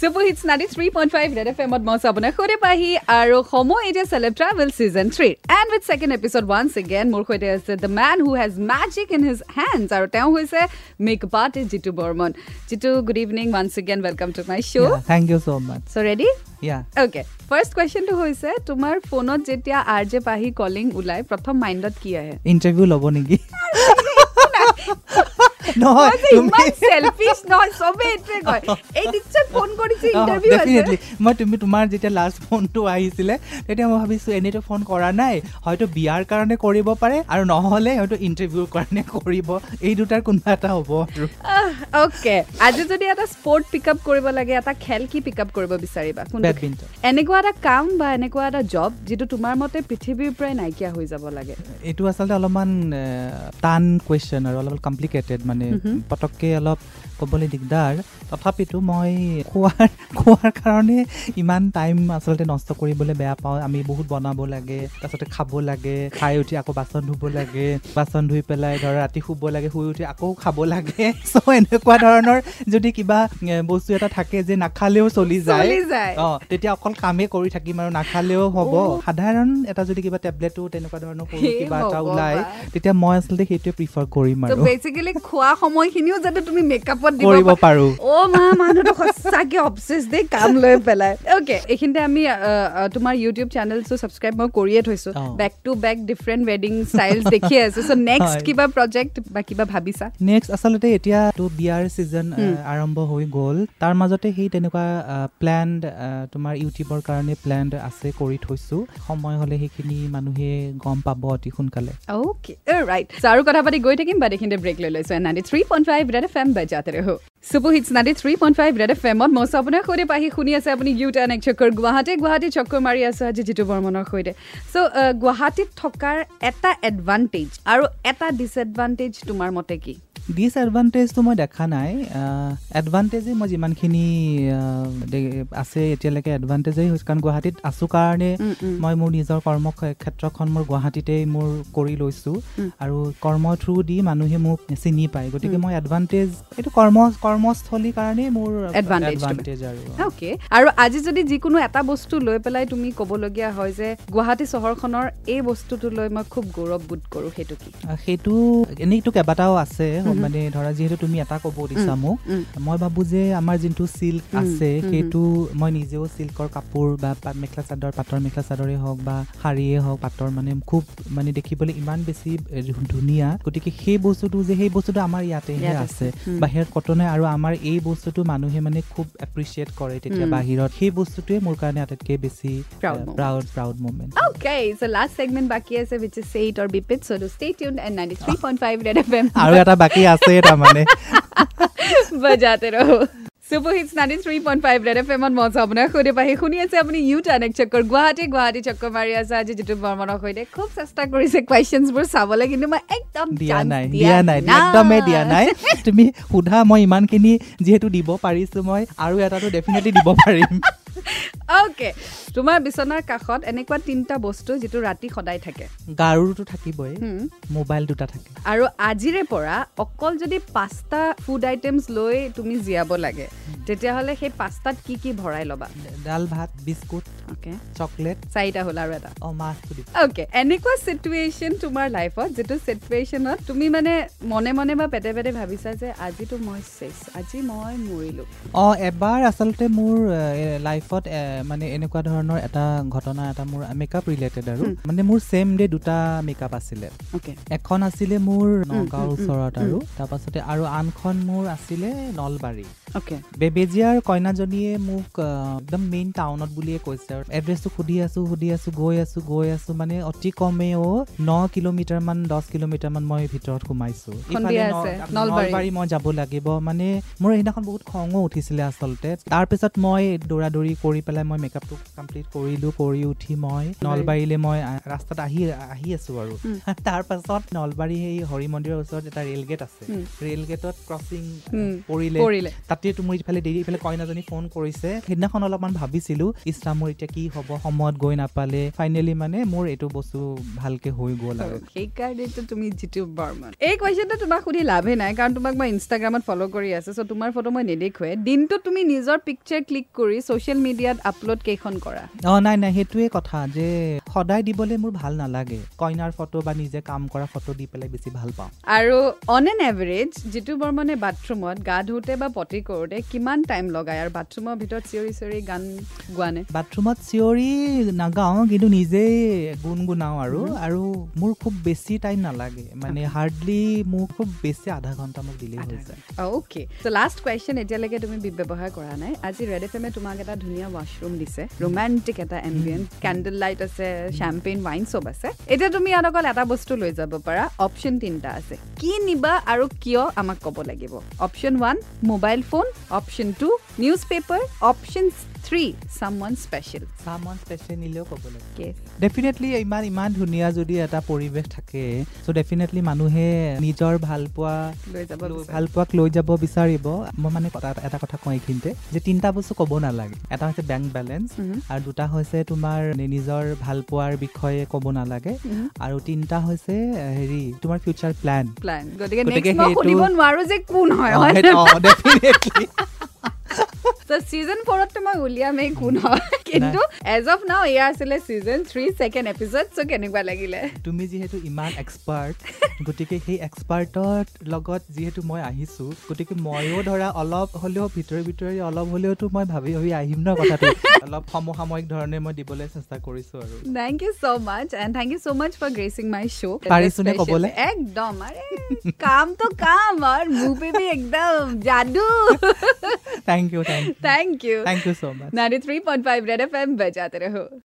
Super hits ninety three point five red F এমত মই আপোনাৰ সৈতে পাহি আৰু সময় এতিয়া celeb travel season three and with second episode once again মোৰ সৈতে আছে the man who has magic in his hands আৰু তেওঁ হৈছে makeup artist Jitu Barman Jitu good evening once again welcome to my show' thank you so' much so' ready okay first কুৱেশ্যনটো হৈছে তোমাৰ ফোনত যেতিয়া আৰ জে পাহি calling ওলাই প্ৰথম মাইণ্ডত কি আহে ইণ্টাৰভিউ ল'ব নেকি মই তুমি তোমাৰ যেতিয়া লাষ্ট ফোনটো আহিছিলে তেতিয়া মই ভাবিছো এনেইতো ফোন কৰা নাই। হয়তো বিয়াৰ কাৰণে কৰিব পাৰে আৰু নহ'লে হয়তো ইণ্টাৰভিউৰ কাৰণে কৰিব। এই দুটাৰ কোনোবা এটা হ'ব আৰু। অ'কে আজি যদি এটা স্পৰ্ট পিক আপ কৰিব লাগে এটা খেল কি পিক আপ কৰিব বিচাৰিবা? এনেকুৱা এটা কাম বা এনেকুৱা এটা জব যিটো তোমাৰ মতে পৃথিৱীৰ পৰাই নাইকিয়া হৈ যাব লাগে? এইটো আচলতে অলপমান টান কুৱেশ্যন আৰু অলপ কমপ্লিকেটেড মানে পটককৈ অলপ ক'বলৈ দিগদাৰ। তথাপিতো মই খোৱাৰ খোৱাৰ কাৰণে ইমান টাইম আচলতে নষ্ট কৰিবলৈ বেয়া পাওঁ। আমি বহুত বনাব লাগে তাৰপিছতে খাব লাগে খাই উঠি আকৌ বাচন ধুব লাগে বাচন ধুই পেলাই ধৰ ৰাতি শুব লাগে শুই উঠি আকৌ খাব লাগে। চ' এনেকুৱা ধৰণৰ যদি কিবা বস্তু এটা থাকে যে নাখালেও চলি যায়। অঁ তেতিয়া অকল কামেই কৰি থাকিম আৰু নাখালেও হ'ব। সাধাৰণ এটা যদি কিবা টেবলেটো তেনেকুৱা ধৰণৰ সৰু কিবা এটা ওলায় তেতিয়া মই আচলতে সেইটোৱে প্ৰিফাৰ কৰিম আৰু। বেচিকেলি খোৱা সময়খিনিও যাতে তুমি মেকআপত কৰিব পাৰো। অ' মা মানুহটো সঁচাকে অবচেছ দেই কাম লৈ পেলাই। অ'কে এইখিনিতে আমি তোমাৰ ইউটিউব চেনেলটো ছাবস্ক্ৰাইব মই কৰিয়ে থৈছো। বেক টু বেক ডিফাৰেণ্ট ৱেডিং ষ্টাইল দেখি আছো। চ' নেক্সট কিবা প্ৰজেক্ট বা কিবা ভাবিছা? নেক্সট আচলতে এতিয়াতো বিয়াৰ ছিজন আৰম্ভ হৈ গ'ল। তাৰ মাজতে সেই তেনেকুৱা প্লেন তোমাৰ ইউটিউবৰ কাৰণে প্লেন আছে কৰি থৈছো। সময় হ'লে সেইখিনি মানুহে গম পাব অতি সোনকালে। অ'কে ৰাইট আৰু কথা পাতি গৈ থাকিম বাট এইখিনিতে ব্ৰেক লৈ লৈছো। Ninety three point five red F M বাজাতে ৰহ। Super hits ninety three point five red F এমত মই আপোনাৰ সৈতে পাহি শুনি আছে আপুনি ইউ টান এক চক্কৰ গুৱাহাটী গুৱাহাটী চক্কৰ মাৰি আছে আজি জিতু বৰ্মনৰ সৈতে। চ' গুৱাহাটীত থকাৰ এটা এডভান্টেজ আৰু এটা ডিছএডভান্টেজ তোমাৰ মতে কি? ডিছএডভান্টেজটো মই দেখা নাই এডভান্টেজে মই যিমানখিনি আছে এতিয়ালৈকে এডভান্টেজেই হৈছে। কাৰণ গুৱাহাটীত আছোঁ কাৰণে মই মোৰ নিজৰ কৰ্ম ক্ষেত্ৰখন মোৰ গুৱাহাটীতেই মোৰ কৰি লৈছোঁ। আৰু কৰ্ম থ্ৰু দি মানুহে মোক চিনি পায়। গতিকে মই এডভান্টেজ এইটো কৰ্ম কৰ্মস্থলীৰ কাৰণেই মোৰ এডভান্টেজ আৰু অ'কে আৰু আজি যদি যিকোনো এটা বস্তু লৈ পেলাই তুমি ক'বলগীয়া হয় যে গুৱাহাটী চহৰখনৰ এই বস্তুটো লৈ মই খুব গৌৰৱবোধ কৰোঁ সেইটো কি? সেইটো এনেইতো কেইবাটাও আছে। মানে ধৰা যিহেতু তুমি এটা ক'ব দিছা মোক মই ভাবো যে আমাৰ যোনটো চিল্ক আছে সেইটো মই নিজেও চিল্কৰ কাপোৰ বা মেখেলা চাদৰ পাটৰ মেখেলা চাদৰেই হওক বা শাৰীয়ে হওক পাটৰ মানে খুব মানে দেখিবলৈ ইমান বেছি ধুনীয়া। গতিকে সেই বস্তুটো যে সেই বস্তুটো আমাৰ ইয়াতেহে আছে। বাহিৰত কটনে আৰু আমাৰ এই বস্তুটো মানুহে মানে খুব এপ্ৰিচিয়েট কৰে তেতিয়া বাহিৰত। সেই বস্তুটোৱে মোৰ কাৰণে আটাইতকৈ বেছি proud proud moment Okay, so last segment বাকি আছে which is say it or be pit so to stay tuned and 93.5 Red FM আৰু এটা বাকি আছে তাৰমানে বজাতে ৰহো super hits ninety three point five red F এমত মঞ্চ আপোনাৰ সৈতে পাহি শুনি আছে আপুনি ইউ টান এক চক্কৰ গুৱাহাটী গুৱাহাটী চক্কৰ মাৰি আছে আজি যিটো বৰ্মনৰ সৈতে খুব চেষ্টা কৰিছে কুৱেশ্যনছবোৰ চাবলৈ কিন্তু মই একদম দিয়া নাই দিয়া নাই একদমেই দিয়া নাই তুমি সোধা মই ইমানখিনি যিহেতু দিব পাৰিছো মই আৰু এটাটো ডেফিনেটলি দিব পাৰিম অ'কে তোমাৰ বিচনাৰ কাষত এনেকুৱা তিনিটা বস্তু যিটো ৰাতি সদায় থাকে। গাৰুটো থাকিবই মোবাইল দুটা থাকে। আৰু আজিৰে পৰা অকল যদি পাঁচটা ফুড আইটেমছ লৈ তুমি জীয়াব লাগে তেতিয়াহ'লে সেই পাঁচটাত কি কি ভৰাই ল'বা? ডাল ভাত বিস্কুট অ'কে চকলেট। চাৰিটা হ'ল আৰু এটা। অঁ মাছটো অ'কে এনেকুৱা চিটুৱেশ্যন তোমাৰ লাইফত যিটো চিটুৱেশ্যনত তুমি মানে মনে মনে বা পেটে পেটে ভাবিছা যে আজিতো মই চেছ আজি মই মৰিলোঁ। অঁ এবাৰ আচলতে মোৰ লাইফত মানে এনেকুৱা ধৰণৰ এটা ঘটনা এটা মোৰ মেকআপ ৰিলেটেড আৰু। মানে মোৰ ছেম ডে দুটা মেকআপ আছিলে। এখন আছিলে মোৰ নগাঁৱৰ ওচৰত আৰু তাৰপাছতে আৰু আনখন মোৰ আছিলে নলবাৰী। বেবেজীয়াৰ কইনাজনীয়ে মোক একদম মেইন টাউনত বুলিয়ে কৈছে। আৰু এড্ৰেছটো সুধি আছো সুধি আছো গৈ আছো গৈ আছো মানে অতি কমেও ন কিলোমিটাৰ মান দহ কিলোমিটাৰ মান মই ভিতৰত সোমাইছো। নলবাৰী। মই যাব লাগিব মানে মোৰ সেইদিনাখন বহুত খঙো উঠিছিলে আচলতে। তাৰপিছত মই দৌৰা দৌৰি কৰি পেলাই মই মেকআপটো কমপ্লিট কৰিলোঁ কৰি উঠি মই নলবাৰীলৈ মই ৰাস্তাত আহি আহি আছোঁ আৰু। উম। তাৰ পাছত নলবাৰী সেই হৰি মন্দিৰৰ ওচৰত এটা ৰেল গেট আছে। ৰেল গেটত ক্ৰচিং উম। পৰিলে কৰিলে। তাতেতো মোৰ ইফালে দেৰি ইফালে কইনাজনী ফোন কৰিছে। সেইদিনাখন অলপমান ভাবিছিলোঁ ইছৰা মোৰ এতিয়া কি হ'ব সময়ত গৈ নাপালে। ফাইনেলি মানে মোৰ এইটো বস্তু ভালকে হৈ গ'ল আৰু। সেইকাৰণেতো তুমি বৰ্মন। এই কুৱেশ্যনটো তোমাক সুধি লাভে নাই কাৰণ তোমাক মই ইনষ্টাগ্ৰামত ফ'ল' কৰি আছো চ' তোমাৰ ফটো মই নেদেখুৱে। দিনটোত তুমি নিজৰ পিকচাৰ ক্লিক কৰি ছ'চিয়েল মিডিয়াত আপলোড কেইখন কৰা? অঁ নাই নাই সেইটোৱে কথা যে সদায় দিবলৈ মোৰ ভাল নালাগে। কইনাৰ ফটো বা নিজে কাম কৰা ফটো দি পেলাই বেছি ভাল পাওঁ। আৰু অন এন এভাৰেজ জিতু বৰ্মনে বাথৰুমত গা ধুওঁতে বা পটি কৰোঁতে কিমান টাইম লগায় আৰু বাথৰুমৰ ভিতৰত চিঞৰি চিঞৰি গান গোৱা নে? বাথৰুমত চিঞৰি নাগাওঁ কিন্তু নিজেই গুণগুণাওঁ আৰু। আৰু মোৰ খুব বেছি টাইম নালাগে। মানে হাৰ্ডলি মোক খুব বেছি আধা ঘণ্টা মোক দিলেই হৈ যায়। অ'কে চ' লাষ্ট কুৱেশ্যন এতিয়ালৈকে তুমি ব্যৱহাৰ কৰা নাই। আজি ৰেড এফ এমে তোমাক এটা ধুনীয়া ৱাছৰুম দিছে। ৰোমেণ্টিক এটা এম্বিয়েঞ্চ কেণ্ডেল লাইট আছে চেম্পেইন ৱাইন চব আছে। এতিয়া তুমি ইয়াত অকল এটা বস্তু লৈ যাব পাৰা। অপশ্যন তিনিটা আছে। কি নিবা আৰু কিয় আমাক ক'ব লাগিব? Option one mobile phone option two newspaper option three someone special someone special নিলেও ক'ব লাগে ডেফিনেটলি ইমান ইমান ধুনীয়া যদি এটা পৰিৱেশ থাকে চ' ডেফিনেটলি মানুহে নিজৰ ভাল পোৱা লৈ যাব লৈ- বিচাৰে। ভাল পোৱাক লৈ যাব বিচাৰিব। মই মানে এটা কথা কওঁ এইখিনিতে যে তিনিটা বস্তু ক'ব নালাগে। এটা হৈছে বেংক বেলেঞ্চ. আৰু দুটা হৈছে তোমাৰ নিজৰ ভাল পোৱাৰ বিষয়ে ক'ব নালাগে. আৰু তিনিটা হৈছে হেৰি তোমাৰ ফিউচাৰ প্লেন প্লেন গতিকে গতিকে নেক্সট মই সেইটো- সুধিব নোৱাৰো যে কোন হয় হয় নে? ডেফিনেটলি ছিজন ফ'ৰততো মই উলিয়ামেই কোন হয় কিন্তু এজ অফ নাও এয়া আছিলে season three second episode so' কেনেকুৱা লাগিলে? তুমি যিহেতু ইমান এক্সপাৰ্ট গতিকে সেই এক্সপাৰ্টৰ লগত যিহেতু মই আহিছোঁ গতিকে ময়ো ধৰা অলপ হ'লেও ভিতৰি ভিতৰি অলপ হ'লেওতো মই ভাবি ভাবি আহিম ন কথাটো। অলপ সমসাময়িক ধৰণে মই দিবলৈ চেষ্টা কৰিছোঁ আৰু। Thank you so' much and thank you so' much for gracing my show' পাৰিছোনে ক'বলৈ? একদম আৰে কামটো কাম আৰু মোৰ বেবি একদম যাদু thank you thank you thank you thank you so' much ninety three point five red FM बजाते रहो।